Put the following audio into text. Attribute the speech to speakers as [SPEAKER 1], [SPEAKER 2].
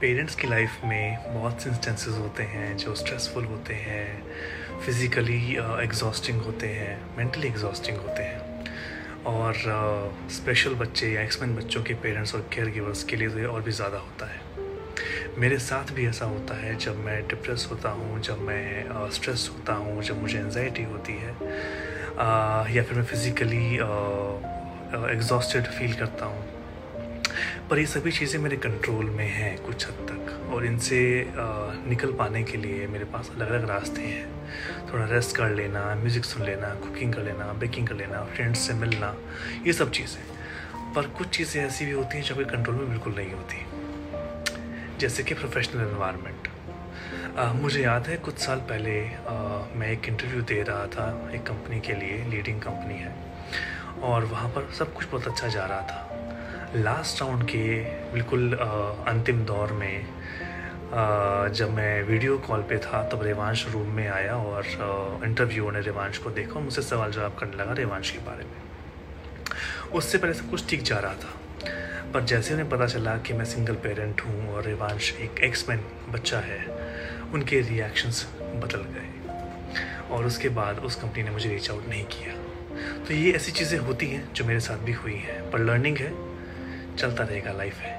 [SPEAKER 1] Parents की life में बहुत से इंस्टेंसेस होते हैं जो स्ट्रेसफुल होते हैं फिज़िकली एग्जॉस्टिंग होते हैं मेंटली एग्जॉस्टिंग होते हैं। और स्पेशल uh, बच्चे या एक्समेन बच्चों के पेरेंट्स और केयर गिवर्स के लिए तो ये और भी ज़्यादा होता है। मेरे साथ भी ऐसा होता है जब मैं डिप्रेस होता हूँ जब मैं स्ट्रेस uh, होता हूँ जब मुझे एनजाइटी होती है uh, या फिर मैं फिज़िकली एग्जॉस्टेड फील करता हूँ। पर ये सभी चीज़ें मेरे कंट्रोल में हैं कुछ हद तक। और इनसे निकल पाने के लिए मेरे पास अलग अलग रास्ते हैं। थोड़ा रेस्ट कर लेना म्यूज़िक सुन लेना कुकिंग कर लेना बेकिंग कर लेना फ्रेंड्स से मिलना ये सब चीज़ें। पर कुछ चीज़ें ऐसी भी होती हैं जो मेरे कंट्रोल में बिल्कुल नहीं होती। जैसे कि प्रोफेशनल इन्वायरमेंट मुझे याद है कुछ साल पहले आ, मैं एक इंटरव्यू दे रहा था एक कंपनी के लिए लीडिंग कंपनी है। और वहाँ पर सब कुछ बहुत अच्छा जा रहा था। लास्ट राउंड के बिल्कुल अंतिम दौर में जब मैं वीडियो कॉल पे था, तब रेवांश रूम में आया और इंटरव्यू ने रेवांश को देखा मुझसे सवाल जवाब करने लगा रेवांश के बारे में। उससे पहले सब कुछ ठीक जा रहा था, पर जैसे उन्हें पता चला कि मैं सिंगल पेरेंट हूँ और रेवांश एक एक्समैन बच्चा है, उनके रिएक्शंस बदल गए। और उसके बाद उस कंपनी ने मुझे रीच आउट नहीं किया। तो ये ऐसी चीज़ें होती हैं जो मेरे साथ भी हुई हैं, पर लर्निंग है चलता रहेगा लाइफ है।